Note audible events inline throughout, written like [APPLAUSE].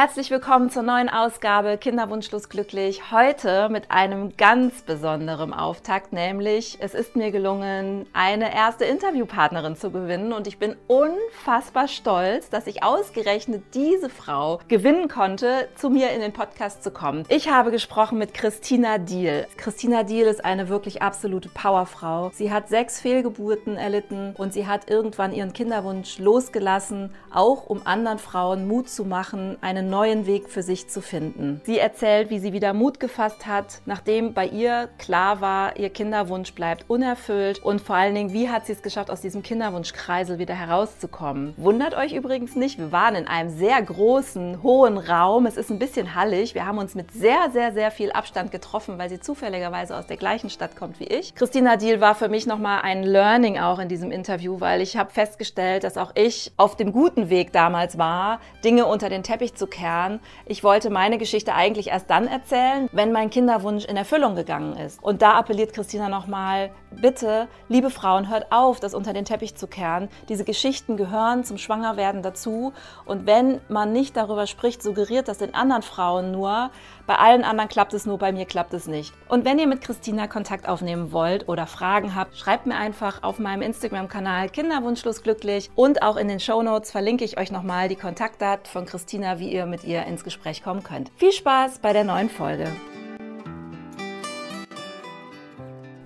Herzlich willkommen zur neuen Ausgabe Kinderwunschlos glücklich. Heute mit einem ganz besonderen Auftakt, nämlich es ist mir gelungen, eine erste Interviewpartnerin zu gewinnen und ich bin unfassbar stolz, dass ich ausgerechnet diese Frau gewinnen konnte, zu mir in den Podcast zu kommen. Ich habe gesprochen mit Christina Diel. Christina Diel ist eine wirklich absolute Powerfrau. Sie hat sechs Fehlgeburten erlitten und sie hat irgendwann ihren Kinderwunsch losgelassen, auch um anderen Frauen Mut zu machen, eine neuen Weg für sich zu finden. Sie erzählt, wie sie wieder Mut gefasst hat, nachdem bei ihr klar war, ihr Kinderwunsch bleibt unerfüllt und vor allen Dingen, wie hat sie es geschafft, aus diesem Kinderwunschkreisel wieder herauszukommen. Wundert euch übrigens nicht, wir waren in einem sehr großen, hohen Raum. Es ist ein bisschen hallig. Wir haben uns mit sehr, sehr, sehr viel Abstand getroffen, weil sie zufälligerweise aus der gleichen Stadt kommt wie ich. Christina Diel war für mich nochmal ein Learning auch in diesem Interview, weil ich habe festgestellt, dass auch ich auf dem guten Weg damals war, Dinge unter den Teppich zu Kern. Ich wollte meine Geschichte eigentlich erst dann erzählen, wenn mein Kinderwunsch in Erfüllung gegangen ist. Und da appelliert Christina nochmal, bitte, liebe Frauen, hört auf, das unter den Teppich zu kehren. Diese Geschichten gehören zum Schwangerwerden dazu. Und wenn man nicht darüber spricht, suggeriert das den anderen Frauen nur, bei allen anderen klappt es nur, bei mir klappt es nicht. Und wenn ihr mit Christina Kontakt aufnehmen wollt oder Fragen habt, schreibt mir einfach auf meinem Instagram-Kanal Kinderwunschlos glücklich und auch in den Show Notes verlinke ich euch nochmal die Kontaktdaten von Christina, wie ihr mit ihr ins Gespräch kommen könnt. Viel Spaß bei der neuen Folge.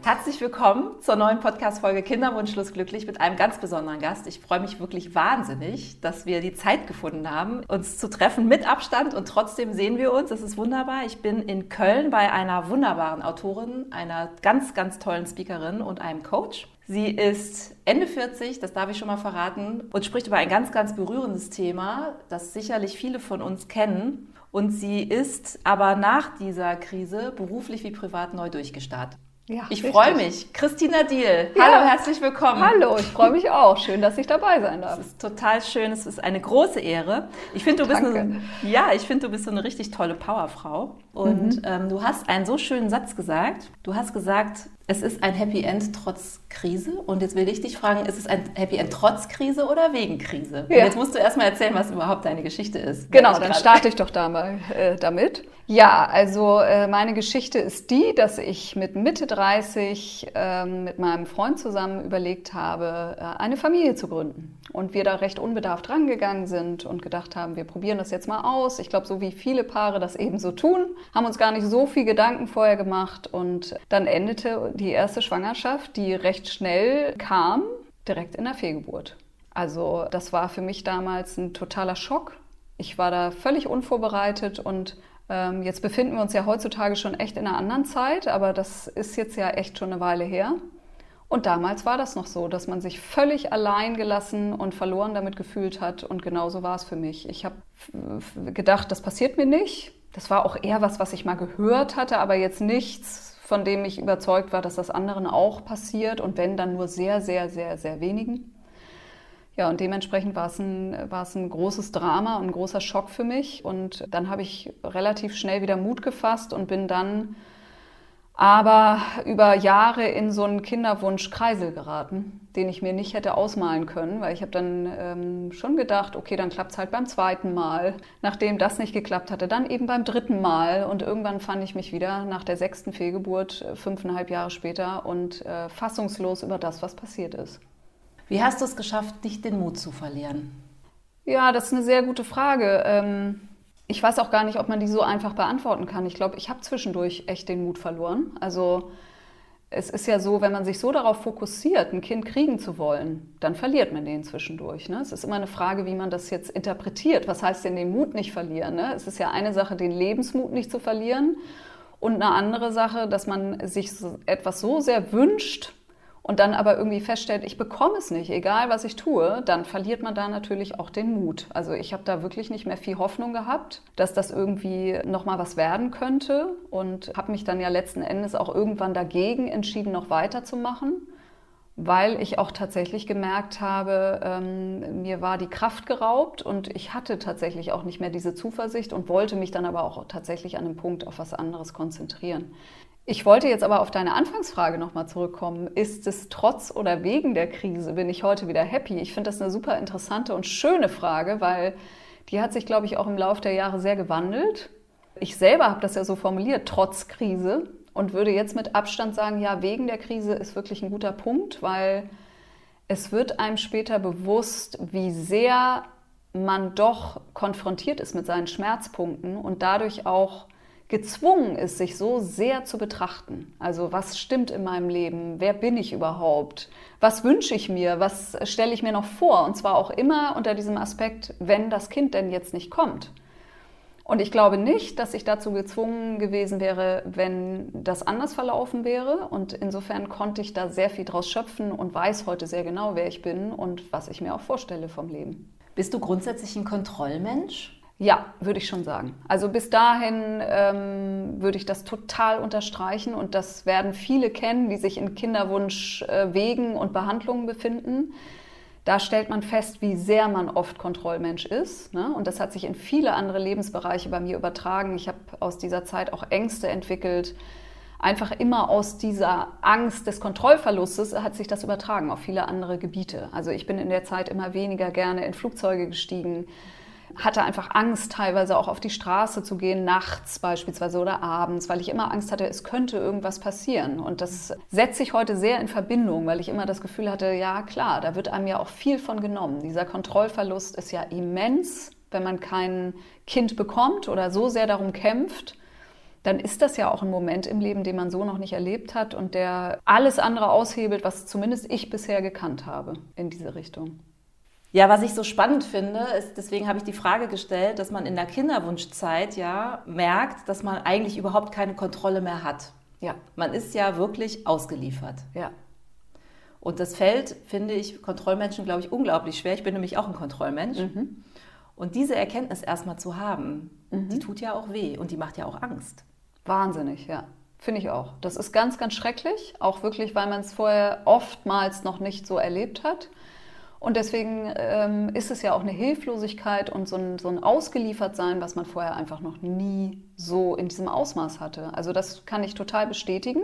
Herzlich willkommen zur neuen Podcast-Folge Kinderwunschlos glücklich mit einem ganz besonderen Gast. Ich freue mich wirklich wahnsinnig, dass wir die Zeit gefunden haben, uns zu treffen mit Abstand und trotzdem sehen wir uns. Das ist wunderbar. Ich bin in Köln bei einer wunderbaren Autorin, einer ganz, ganz tollen Speakerin und einem Coach. Sie ist Ende 40, das darf ich schon mal verraten, und spricht über ein ganz, ganz berührendes Thema, das sicherlich viele von uns kennen. Und sie ist aber nach dieser Krise beruflich wie privat neu durchgestartet. Ja, ich freue mich. Christina Diel, ja. hallo, herzlich willkommen. Hallo, ich freue mich auch. Schön, dass ich dabei sein darf. Es ist total schön, es ist eine große Ehre. Ich finde, du bist eine, ja, ich finde, du bist so eine richtig tolle Powerfrau. Und mhm. ähm, du hast einen so schönen Satz gesagt. Du hast gesagt, es ist ein Happy End trotz Krise. Und jetzt will ich dich fragen, ist es ein Happy End trotz Krise oder wegen Krise? Ja. jetzt musst du erstmal erzählen, was überhaupt deine Geschichte ist. Genau, dann starte ich doch da mal äh, damit. Ja, also äh, meine Geschichte ist die, dass ich mit Mitte 30 äh, mit meinem Freund zusammen überlegt habe, äh, eine Familie zu gründen. Und wir da recht unbedarft rangegangen sind und gedacht haben, wir probieren das jetzt mal aus. Ich glaube, so wie viele Paare das eben so tun, haben uns gar nicht so viel Gedanken vorher gemacht. Und dann endete die erste Schwangerschaft, die recht schnell kam, direkt in der Fehlgeburt. Also das war für mich damals ein totaler Schock. Ich war da völlig unvorbereitet und ähm, jetzt befinden wir uns ja heutzutage schon echt in einer anderen Zeit, aber das ist jetzt ja echt schon eine Weile her. Und damals war das noch so, dass man sich völlig allein gelassen und verloren damit gefühlt hat. Und genauso war es für mich. Ich habe gedacht, das passiert mir nicht. Das war auch eher was, was ich mal gehört hatte, aber jetzt nichts, von dem ich überzeugt war, dass das anderen auch passiert. Und wenn, dann nur sehr, sehr, sehr, sehr wenigen. Ja, und dementsprechend war es ein, war es ein großes Drama und ein großer Schock für mich. Und dann habe ich relativ schnell wieder Mut gefasst und bin dann aber über Jahre in so einen Kinderwunschkreisel geraten, den ich mir nicht hätte ausmalen können, weil ich habe dann ähm, schon gedacht, okay, dann klappt es halt beim zweiten Mal. Nachdem das nicht geklappt hatte, dann eben beim dritten Mal. Und irgendwann fand ich mich wieder nach der sechsten Fehlgeburt, äh, fünfeinhalb Jahre später, und äh, fassungslos über das, was passiert ist. Wie hast du es geschafft, nicht den Mut zu verlieren? Ja, das ist eine sehr gute Frage. Ähm, ich weiß auch gar nicht, ob man die so einfach beantworten kann. Ich glaube, ich habe zwischendurch echt den Mut verloren. Also es ist ja so, wenn man sich so darauf fokussiert, ein Kind kriegen zu wollen, dann verliert man den zwischendurch. Ne? Es ist immer eine Frage, wie man das jetzt interpretiert. Was heißt denn den Mut nicht verlieren? Ne? Es ist ja eine Sache, den Lebensmut nicht zu verlieren und eine andere Sache, dass man sich etwas so sehr wünscht, und dann aber irgendwie feststellt, ich bekomme es nicht, egal was ich tue, dann verliert man da natürlich auch den Mut. Also ich habe da wirklich nicht mehr viel Hoffnung gehabt, dass das irgendwie nochmal was werden könnte und habe mich dann ja letzten Endes auch irgendwann dagegen entschieden, noch weiterzumachen weil ich auch tatsächlich gemerkt habe, ähm, mir war die Kraft geraubt und ich hatte tatsächlich auch nicht mehr diese Zuversicht und wollte mich dann aber auch tatsächlich an einem Punkt auf was anderes konzentrieren. Ich wollte jetzt aber auf deine Anfangsfrage nochmal zurückkommen. Ist es trotz oder wegen der Krise, bin ich heute wieder happy? Ich finde das eine super interessante und schöne Frage, weil die hat sich, glaube ich, auch im Laufe der Jahre sehr gewandelt. Ich selber habe das ja so formuliert, trotz Krise und würde jetzt mit Abstand sagen, ja, wegen der Krise ist wirklich ein guter Punkt, weil es wird einem später bewusst, wie sehr man doch konfrontiert ist mit seinen Schmerzpunkten und dadurch auch gezwungen ist, sich so sehr zu betrachten. Also was stimmt in meinem Leben? Wer bin ich überhaupt? Was wünsche ich mir? Was stelle ich mir noch vor? Und zwar auch immer unter diesem Aspekt, wenn das Kind denn jetzt nicht kommt. Und ich glaube nicht, dass ich dazu gezwungen gewesen wäre, wenn das anders verlaufen wäre. Und insofern konnte ich da sehr viel draus schöpfen und weiß heute sehr genau, wer ich bin und was ich mir auch vorstelle vom Leben. Bist du grundsätzlich ein Kontrollmensch? Ja, würde ich schon sagen. Also bis dahin ähm, würde ich das total unterstreichen und das werden viele kennen, die sich in Kinderwunschwegen äh, und Behandlungen befinden da stellt man fest, wie sehr man oft Kontrollmensch ist. Ne? Und das hat sich in viele andere Lebensbereiche bei mir übertragen. Ich habe aus dieser Zeit auch Ängste entwickelt. Einfach immer aus dieser Angst des Kontrollverlustes hat sich das übertragen auf viele andere Gebiete. Also ich bin in der Zeit immer weniger gerne in Flugzeuge gestiegen hatte einfach Angst, teilweise auch auf die Straße zu gehen, nachts beispielsweise oder abends, weil ich immer Angst hatte, es könnte irgendwas passieren. Und das setze ich heute sehr in Verbindung, weil ich immer das Gefühl hatte, ja klar, da wird einem ja auch viel von genommen. Dieser Kontrollverlust ist ja immens, wenn man kein Kind bekommt oder so sehr darum kämpft dann ist das ja auch ein Moment im Leben, den man so noch nicht erlebt hat und der alles andere aushebelt, was zumindest ich bisher gekannt habe in diese Richtung. Ja, was ich so spannend finde, ist, deswegen habe ich die Frage gestellt, dass man in der Kinderwunschzeit ja merkt, dass man eigentlich überhaupt keine Kontrolle mehr hat. Ja. Man ist ja wirklich ausgeliefert. Ja. Und das fällt, finde ich, Kontrollmenschen, glaube ich, unglaublich schwer. Ich bin nämlich auch ein Kontrollmensch. Mhm. Und diese Erkenntnis erstmal zu haben, mhm. die tut ja auch weh und die macht ja auch Angst. Wahnsinnig, ja. Finde ich auch. Das ist ganz, ganz schrecklich. Auch wirklich, weil man es vorher oftmals noch nicht so erlebt hat. Und deswegen ähm, ist es ja auch eine Hilflosigkeit und so ein, so ein Ausgeliefertsein, was man vorher einfach noch nie so in diesem Ausmaß hatte. Also das kann ich total bestätigen.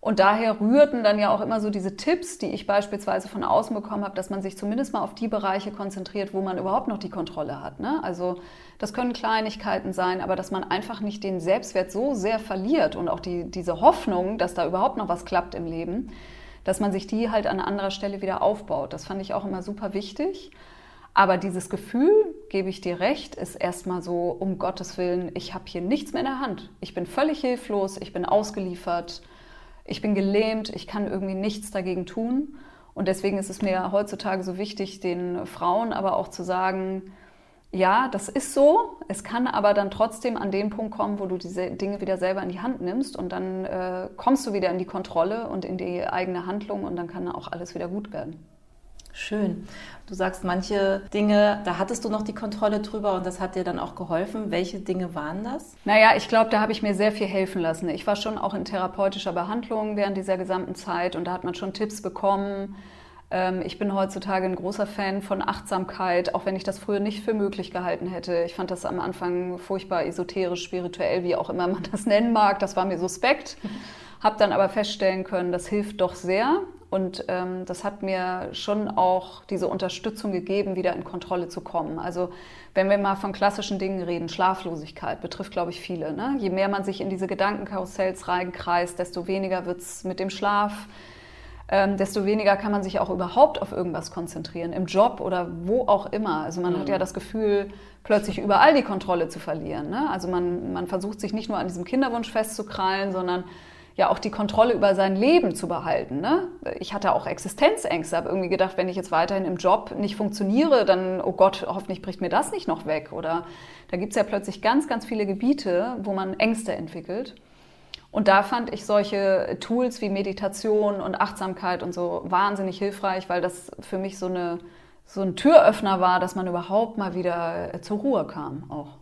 Und daher rührten dann ja auch immer so diese Tipps, die ich beispielsweise von außen bekommen habe, dass man sich zumindest mal auf die Bereiche konzentriert, wo man überhaupt noch die Kontrolle hat. Ne? Also das können Kleinigkeiten sein, aber dass man einfach nicht den Selbstwert so sehr verliert und auch die, diese Hoffnung, dass da überhaupt noch was klappt im Leben, dass man sich die halt an anderer Stelle wieder aufbaut. Das fand ich auch immer super wichtig. Aber dieses Gefühl, gebe ich dir recht, ist erstmal so, um Gottes Willen, ich habe hier nichts mehr in der Hand. Ich bin völlig hilflos, ich bin ausgeliefert, ich bin gelähmt, ich kann irgendwie nichts dagegen tun. Und deswegen ist es mir heutzutage so wichtig, den Frauen aber auch zu sagen, ja, das ist so. Es kann aber dann trotzdem an den Punkt kommen, wo du diese Dinge wieder selber in die Hand nimmst und dann äh, kommst du wieder in die Kontrolle und in die eigene Handlung und dann kann auch alles wieder gut werden. Schön. Du sagst, manche Dinge, da hattest du noch die Kontrolle drüber und das hat dir dann auch geholfen. Welche Dinge waren das? Naja, ich glaube, da habe ich mir sehr viel helfen lassen. Ich war schon auch in therapeutischer Behandlung während dieser gesamten Zeit und da hat man schon Tipps bekommen ich bin heutzutage ein großer Fan von Achtsamkeit, auch wenn ich das früher nicht für möglich gehalten hätte. Ich fand das am Anfang furchtbar esoterisch, spirituell, wie auch immer man das nennen mag. Das war mir suspekt. Habe dann aber feststellen können, das hilft doch sehr. Und ähm, das hat mir schon auch diese Unterstützung gegeben, wieder in Kontrolle zu kommen. Also wenn wir mal von klassischen Dingen reden, Schlaflosigkeit betrifft, glaube ich, viele. Ne? Je mehr man sich in diese Gedankenkarussells reinkreist, desto weniger wird es mit dem Schlaf ähm, desto weniger kann man sich auch überhaupt auf irgendwas konzentrieren, im Job oder wo auch immer. Also man mhm. hat ja das Gefühl, plötzlich überall die Kontrolle zu verlieren. Ne? Also man, man versucht sich nicht nur an diesem Kinderwunsch festzukrallen, sondern ja auch die Kontrolle über sein Leben zu behalten. Ne? Ich hatte auch Existenzängste, habe irgendwie gedacht, wenn ich jetzt weiterhin im Job nicht funktioniere, dann, oh Gott, hoffentlich bricht mir das nicht noch weg. Oder da gibt es ja plötzlich ganz, ganz viele Gebiete, wo man Ängste entwickelt. Und da fand ich solche Tools wie Meditation und Achtsamkeit und so wahnsinnig hilfreich, weil das für mich so, eine, so ein Türöffner war, dass man überhaupt mal wieder zur Ruhe kam auch.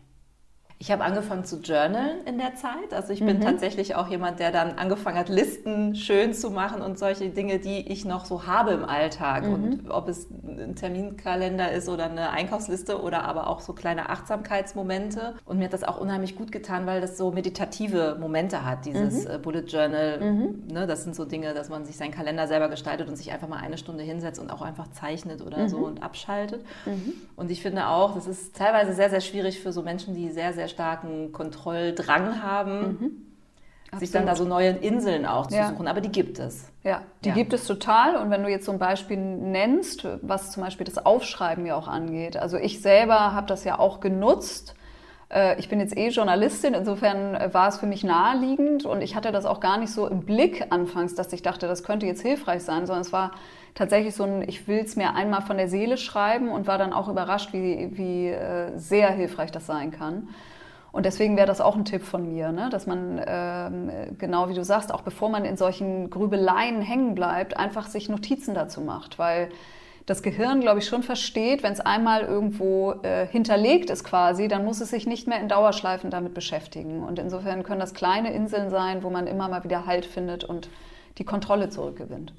Ich habe angefangen zu journalen in der Zeit. Also ich bin mhm. tatsächlich auch jemand, der dann angefangen hat, Listen schön zu machen und solche Dinge, die ich noch so habe im Alltag. Mhm. Und ob es ein Terminkalender ist oder eine Einkaufsliste oder aber auch so kleine Achtsamkeitsmomente. Und mir hat das auch unheimlich gut getan, weil das so meditative Momente hat, dieses mhm. Äh, Bullet Journal. Mhm. Ne, das sind so Dinge, dass man sich seinen Kalender selber gestaltet und sich einfach mal eine Stunde hinsetzt und auch einfach zeichnet oder so mhm. und abschaltet. Mhm. Und ich finde auch, das ist teilweise sehr, sehr schwierig für so Menschen, die sehr, sehr starken Kontrolldrang haben, mhm. sich dann da so neue Inseln auch zu ja. suchen. Aber die gibt es. Ja, die ja. gibt es total. Und wenn du jetzt so ein Beispiel nennst, was zum Beispiel das Aufschreiben ja auch angeht. Also ich selber habe das ja auch genutzt. Äh, ich bin jetzt eh Journalistin, insofern äh, war es für mich naheliegend und ich hatte das auch gar nicht so im Blick anfangs, dass ich dachte, das könnte jetzt hilfreich sein, sondern es war tatsächlich so ein, ich will es mir einmal von der Seele schreiben und war dann auch überrascht, wie, wie äh, sehr hilfreich das sein kann. Und deswegen wäre das auch ein Tipp von mir, ne? dass man, ähm, genau wie du sagst, auch bevor man in solchen Grübeleien hängen bleibt, einfach sich Notizen dazu macht, weil das Gehirn, glaube ich, schon versteht, wenn es einmal irgendwo äh, hinterlegt ist quasi, dann muss es sich nicht mehr in Dauerschleifen damit beschäftigen. Und insofern können das kleine Inseln sein, wo man immer mal wieder Halt findet und die Kontrolle zurückgewinnt.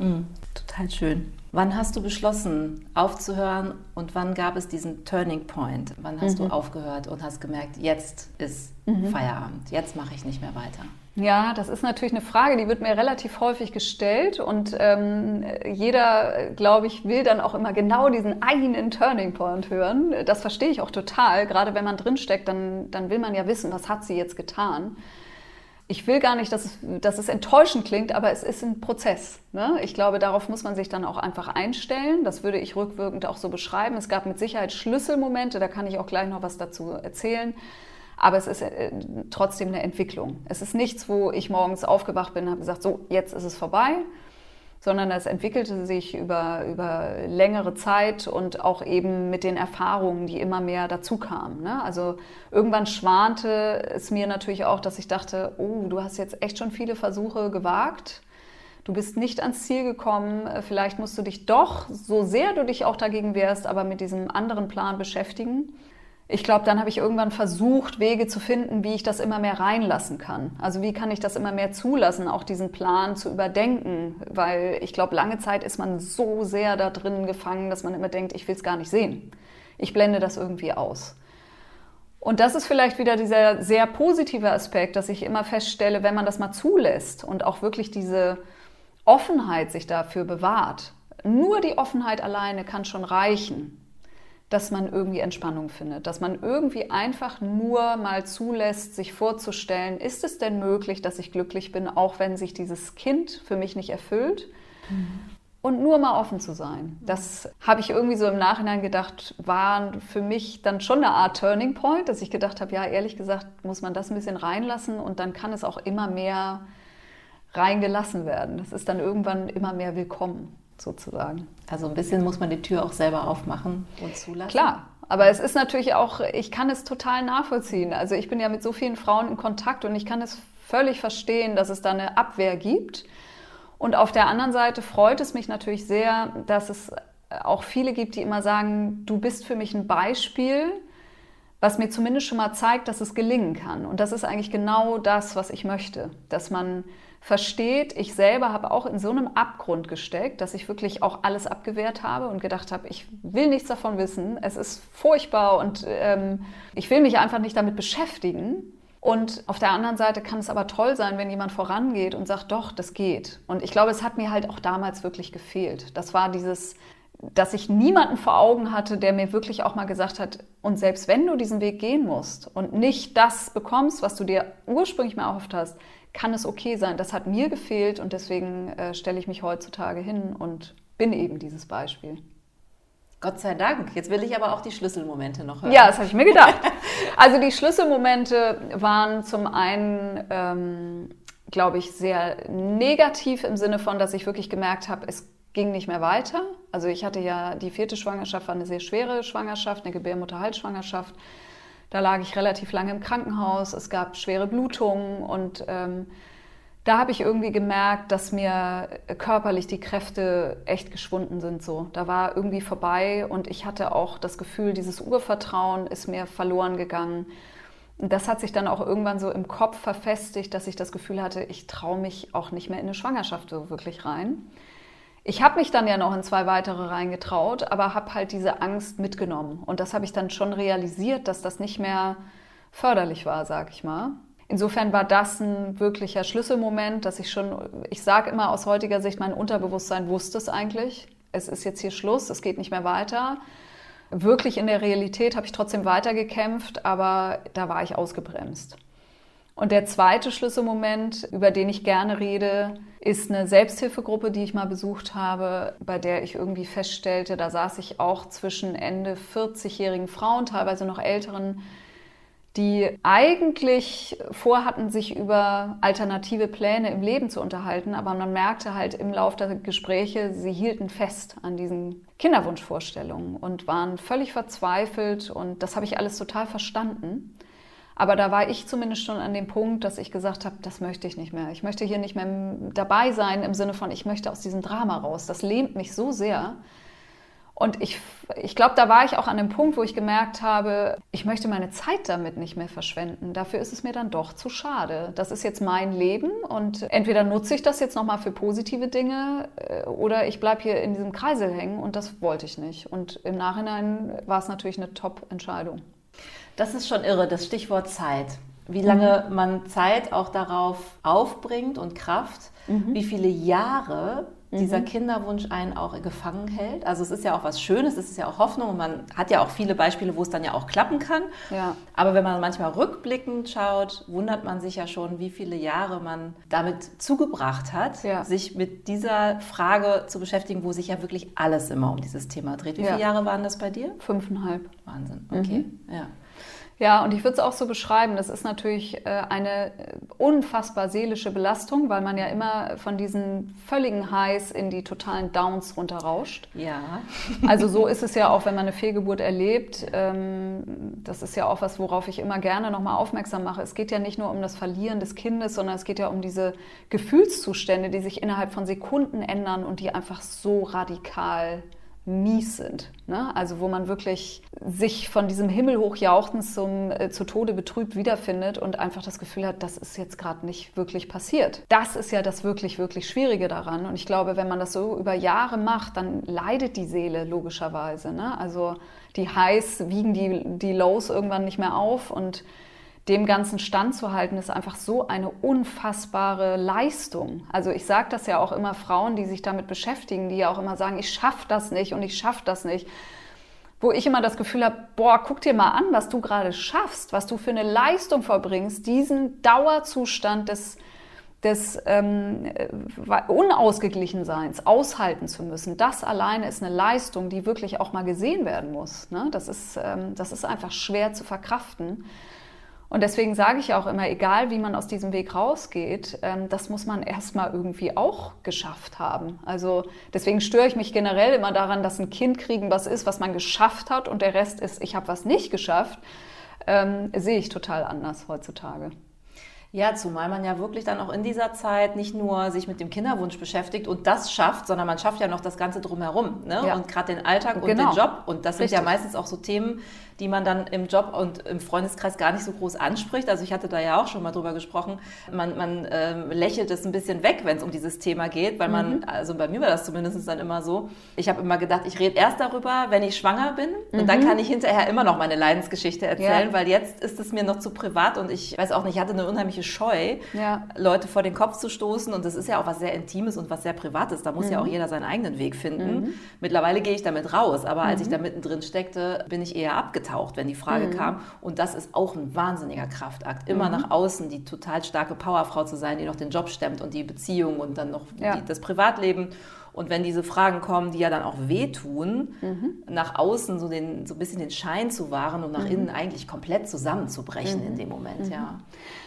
Mhm, total schön. Wann hast du beschlossen, aufzuhören und wann gab es diesen Turning Point? Wann hast mhm. du aufgehört und hast gemerkt, jetzt ist mhm. Feierabend, jetzt mache ich nicht mehr weiter? Ja, das ist natürlich eine Frage, die wird mir relativ häufig gestellt und ähm, jeder, glaube ich, will dann auch immer genau diesen einen Turning Point hören. Das verstehe ich auch total. Gerade wenn man drinsteckt, dann, dann will man ja wissen, was hat sie jetzt getan ich will gar nicht, dass es, dass es enttäuschend klingt, aber es ist ein Prozess. Ne? Ich glaube, darauf muss man sich dann auch einfach einstellen. Das würde ich rückwirkend auch so beschreiben. Es gab mit Sicherheit Schlüsselmomente, da kann ich auch gleich noch was dazu erzählen. Aber es ist äh, trotzdem eine Entwicklung. Es ist nichts, wo ich morgens aufgewacht bin und habe gesagt, so, jetzt ist es vorbei, sondern es entwickelte sich über, über längere Zeit und auch eben mit den Erfahrungen, die immer mehr dazu kamen. Ne? Also irgendwann schwante es mir natürlich auch, dass ich dachte, oh, du hast jetzt echt schon viele Versuche gewagt. Du bist nicht ans Ziel gekommen. Vielleicht musst du dich doch, so sehr du dich auch dagegen wehrst, aber mit diesem anderen Plan beschäftigen ich glaube, dann habe ich irgendwann versucht, Wege zu finden, wie ich das immer mehr reinlassen kann. Also wie kann ich das immer mehr zulassen, auch diesen Plan zu überdenken. Weil ich glaube, lange Zeit ist man so sehr da drin gefangen, dass man immer denkt, ich will es gar nicht sehen. Ich blende das irgendwie aus. Und das ist vielleicht wieder dieser sehr positive Aspekt, dass ich immer feststelle, wenn man das mal zulässt und auch wirklich diese Offenheit sich dafür bewahrt. Nur die Offenheit alleine kann schon reichen dass man irgendwie Entspannung findet, dass man irgendwie einfach nur mal zulässt, sich vorzustellen, ist es denn möglich, dass ich glücklich bin, auch wenn sich dieses Kind für mich nicht erfüllt? Mhm. Und nur mal offen zu sein. Das habe ich irgendwie so im Nachhinein gedacht, war für mich dann schon eine Art Turning Point, dass ich gedacht habe, ja, ehrlich gesagt, muss man das ein bisschen reinlassen und dann kann es auch immer mehr reingelassen werden. Das ist dann irgendwann immer mehr willkommen sozusagen. Also ein bisschen muss man die Tür auch selber aufmachen und zulassen. Klar, aber es ist natürlich auch, ich kann es total nachvollziehen. Also ich bin ja mit so vielen Frauen in Kontakt und ich kann es völlig verstehen, dass es da eine Abwehr gibt. Und auf der anderen Seite freut es mich natürlich sehr, dass es auch viele gibt, die immer sagen, du bist für mich ein Beispiel, was mir zumindest schon mal zeigt, dass es gelingen kann. Und das ist eigentlich genau das, was ich möchte, dass man versteht, ich selber habe auch in so einem Abgrund gesteckt, dass ich wirklich auch alles abgewehrt habe und gedacht habe, ich will nichts davon wissen, es ist furchtbar und ähm, ich will mich einfach nicht damit beschäftigen. Und auf der anderen Seite kann es aber toll sein, wenn jemand vorangeht und sagt, doch, das geht. Und ich glaube, es hat mir halt auch damals wirklich gefehlt. Das war dieses, dass ich niemanden vor Augen hatte, der mir wirklich auch mal gesagt hat, und selbst wenn du diesen Weg gehen musst und nicht das bekommst, was du dir ursprünglich mal erhofft hast, kann es okay sein. Das hat mir gefehlt und deswegen äh, stelle ich mich heutzutage hin und bin eben dieses Beispiel. Gott sei Dank. Jetzt will ich aber auch die Schlüsselmomente noch hören. Ja, das habe ich mir gedacht. Also die Schlüsselmomente waren zum einen, ähm, glaube ich, sehr negativ im Sinne von, dass ich wirklich gemerkt habe, es ging nicht mehr weiter. Also ich hatte ja die vierte Schwangerschaft, war eine sehr schwere Schwangerschaft, eine Gebärmutterhalsschwangerschaft. Da lag ich relativ lange im Krankenhaus, es gab schwere Blutungen und ähm, da habe ich irgendwie gemerkt, dass mir körperlich die Kräfte echt geschwunden sind. So, da war irgendwie vorbei und ich hatte auch das Gefühl, dieses Urvertrauen ist mir verloren gegangen. das hat sich dann auch irgendwann so im Kopf verfestigt, dass ich das Gefühl hatte, ich traue mich auch nicht mehr in eine Schwangerschaft so wirklich rein. Ich habe mich dann ja noch in zwei weitere reingetraut, aber habe halt diese Angst mitgenommen. Und das habe ich dann schon realisiert, dass das nicht mehr förderlich war, sag ich mal. Insofern war das ein wirklicher Schlüsselmoment, dass ich schon, ich sage immer aus heutiger Sicht, mein Unterbewusstsein wusste es eigentlich. Es ist jetzt hier Schluss, es geht nicht mehr weiter. Wirklich in der Realität habe ich trotzdem weitergekämpft, aber da war ich ausgebremst. Und der zweite Schlüsselmoment, über den ich gerne rede, ist eine Selbsthilfegruppe, die ich mal besucht habe, bei der ich irgendwie feststellte, da saß ich auch zwischen Ende 40-jährigen Frauen, teilweise noch älteren, die eigentlich vorhatten, sich über alternative Pläne im Leben zu unterhalten, aber man merkte halt im Laufe der Gespräche, sie hielten fest an diesen Kinderwunschvorstellungen und waren völlig verzweifelt und das habe ich alles total verstanden. Aber da war ich zumindest schon an dem Punkt, dass ich gesagt habe, das möchte ich nicht mehr. Ich möchte hier nicht mehr dabei sein im Sinne von, ich möchte aus diesem Drama raus. Das lähmt mich so sehr. Und ich, ich glaube, da war ich auch an dem Punkt, wo ich gemerkt habe, ich möchte meine Zeit damit nicht mehr verschwenden. Dafür ist es mir dann doch zu schade. Das ist jetzt mein Leben und entweder nutze ich das jetzt nochmal für positive Dinge äh, oder ich bleibe hier in diesem Kreisel hängen und das wollte ich nicht. Und im Nachhinein war es natürlich eine Top-Entscheidung. Das ist schon irre, das Stichwort Zeit. Wie lange mhm. man Zeit auch darauf aufbringt und Kraft, mhm. wie viele Jahre dieser mhm. Kinderwunsch einen auch gefangen hält. Also es ist ja auch was Schönes, es ist ja auch Hoffnung und man hat ja auch viele Beispiele, wo es dann ja auch klappen kann. Ja. Aber wenn man manchmal rückblickend schaut, wundert man sich ja schon, wie viele Jahre man damit zugebracht hat, ja. sich mit dieser Frage zu beschäftigen, wo sich ja wirklich alles immer um dieses Thema dreht. Wie ja. viele Jahre waren das bei dir? Fünfeinhalb. Wahnsinn, okay. Mhm. Ja. Ja, und ich würde es auch so beschreiben, das ist natürlich äh, eine unfassbar seelische Belastung, weil man ja immer von diesen völligen Highs in die totalen Downs runterrauscht. Ja. [LAUGHS] Also so ist es ja auch, wenn man eine Fehlgeburt erlebt. Ähm, das ist ja auch was, worauf ich immer gerne nochmal aufmerksam mache. Es geht ja nicht nur um das Verlieren des Kindes, sondern es geht ja um diese Gefühlszustände, die sich innerhalb von Sekunden ändern und die einfach so radikal mies sind. Ne? Also wo man wirklich sich von diesem Himmel hochjauchten zum äh, zu Tode betrübt wiederfindet und einfach das Gefühl hat, das ist jetzt gerade nicht wirklich passiert. Das ist ja das wirklich, wirklich Schwierige daran. Und ich glaube, wenn man das so über Jahre macht, dann leidet die Seele logischerweise. Ne? Also die Highs wiegen die, die Lows irgendwann nicht mehr auf und dem Ganzen standzuhalten, ist einfach so eine unfassbare Leistung. Also ich sage das ja auch immer Frauen, die sich damit beschäftigen, die ja auch immer sagen, ich schaffe das nicht und ich schaffe das nicht. Wo ich immer das Gefühl habe, boah, guck dir mal an, was du gerade schaffst, was du für eine Leistung verbringst, diesen Dauerzustand des, des ähm, äh, Unausgeglichenseins aushalten zu müssen, das alleine ist eine Leistung, die wirklich auch mal gesehen werden muss. Ne? Das, ist, ähm, das ist einfach schwer zu verkraften. Und deswegen sage ich auch immer, egal wie man aus diesem Weg rausgeht, ähm, das muss man erstmal irgendwie auch geschafft haben. Also deswegen störe ich mich generell immer daran, dass ein Kind kriegen was ist, was man geschafft hat und der Rest ist, ich habe was nicht geschafft, ähm, sehe ich total anders heutzutage. Ja, zumal man ja wirklich dann auch in dieser Zeit nicht nur sich mit dem Kinderwunsch beschäftigt und das schafft, sondern man schafft ja noch das Ganze drumherum. Ne? Ja. Und gerade den Alltag und genau. den Job. Und das Richtig. sind ja meistens auch so Themen, die man dann im Job und im Freundeskreis gar nicht so groß anspricht. Also ich hatte da ja auch schon mal drüber gesprochen. Man, man äh, lächelt es ein bisschen weg, wenn es um dieses Thema geht, weil man, mhm. also bei mir war das zumindest dann immer so. Ich habe immer gedacht, ich rede erst darüber, wenn ich schwanger bin. Mhm. Und dann mhm. kann ich hinterher immer noch meine Leidensgeschichte erzählen, ja. weil jetzt ist es mir noch zu privat und ich weiß auch nicht, ich hatte eine unheimliche Scheu, ja. Leute vor den Kopf zu stoßen. Und das ist ja auch was sehr Intimes und was sehr Privates. Da muss mhm. ja auch mhm. jeder seinen eigenen Weg finden. Mhm. Mittlerweile gehe ich damit raus, aber als ich da mittendrin steckte, bin ich eher abgetaucht, wenn die Frage mhm. kam. Und das ist auch ein wahnsinniger Kraftakt. Immer mhm. nach außen die total starke Powerfrau zu sein, die noch den Job stemmt und die Beziehung und dann noch ja. die, das Privatleben. Und wenn diese Fragen kommen, die ja dann auch wehtun, mhm. nach außen so, den, so ein bisschen den Schein zu wahren und nach mhm. innen eigentlich komplett zusammenzubrechen in mhm. dem Moment, mhm. ja.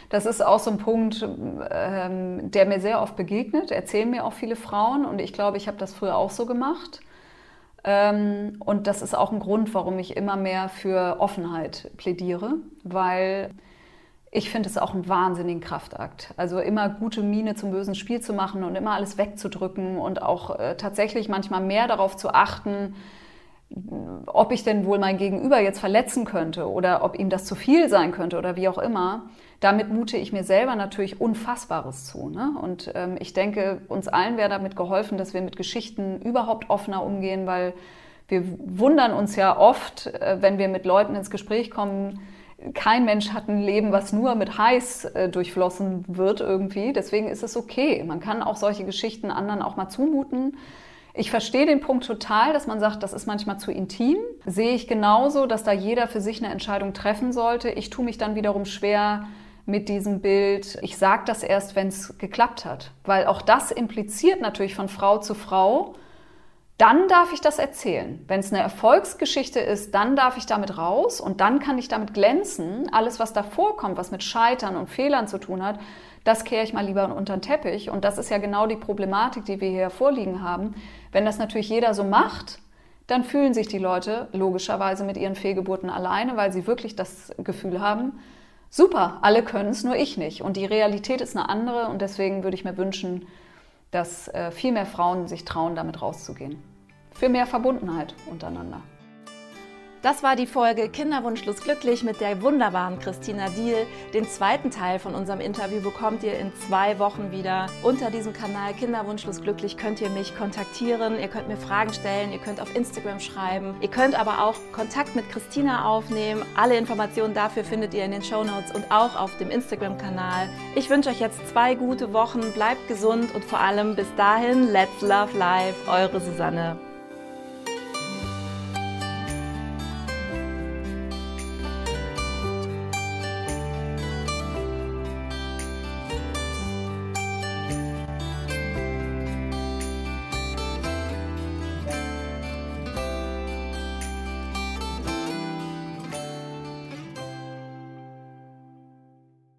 Das ist auch so ein Punkt, ähm, der mir sehr oft begegnet, erzählen mir auch viele Frauen und ich glaube, ich habe das früher auch so gemacht. Ähm, und das ist auch ein Grund, warum ich immer mehr für Offenheit plädiere, weil ich finde es auch einen wahnsinnigen Kraftakt. Also immer gute Miene zum bösen Spiel zu machen und immer alles wegzudrücken und auch äh, tatsächlich manchmal mehr darauf zu achten, ob ich denn wohl mein Gegenüber jetzt verletzen könnte oder ob ihm das zu viel sein könnte oder wie auch immer, damit mute ich mir selber natürlich Unfassbares zu. Ne? Und ähm, ich denke, uns allen wäre damit geholfen, dass wir mit Geschichten überhaupt offener umgehen, weil wir wundern uns ja oft, äh, wenn wir mit Leuten ins Gespräch kommen, kein Mensch hat ein Leben, was nur mit heiß äh, durchflossen wird irgendwie. Deswegen ist es okay. Man kann auch solche Geschichten anderen auch mal zumuten. Ich verstehe den Punkt total, dass man sagt, das ist manchmal zu intim. Sehe ich genauso, dass da jeder für sich eine Entscheidung treffen sollte. Ich tue mich dann wiederum schwer mit diesem Bild. Ich sage das erst, wenn es geklappt hat. Weil auch das impliziert natürlich von Frau zu Frau, dann darf ich das erzählen. Wenn es eine Erfolgsgeschichte ist, dann darf ich damit raus und dann kann ich damit glänzen. Alles, was davor kommt, was mit Scheitern und Fehlern zu tun hat, das kehre ich mal lieber unter den Teppich. Und das ist ja genau die Problematik, die wir hier vorliegen haben. Wenn das natürlich jeder so macht, dann fühlen sich die Leute logischerweise mit ihren Fehlgeburten alleine, weil sie wirklich das Gefühl haben, super, alle können es, nur ich nicht. Und die Realität ist eine andere und deswegen würde ich mir wünschen, dass äh, viel mehr Frauen sich trauen, damit rauszugehen. Für mehr Verbundenheit untereinander. Das war die Folge Kinderwunschlos glücklich mit der wunderbaren Christina Diel. Den zweiten Teil von unserem Interview bekommt ihr in zwei Wochen wieder. Unter diesem Kanal Kinderwunschlos glücklich könnt ihr mich kontaktieren. Ihr könnt mir Fragen stellen, ihr könnt auf Instagram schreiben. Ihr könnt aber auch Kontakt mit Christina aufnehmen. Alle Informationen dafür findet ihr in den Show Notes und auch auf dem Instagram-Kanal. Ich wünsche euch jetzt zwei gute Wochen. Bleibt gesund und vor allem bis dahin, let's love life. Eure Susanne.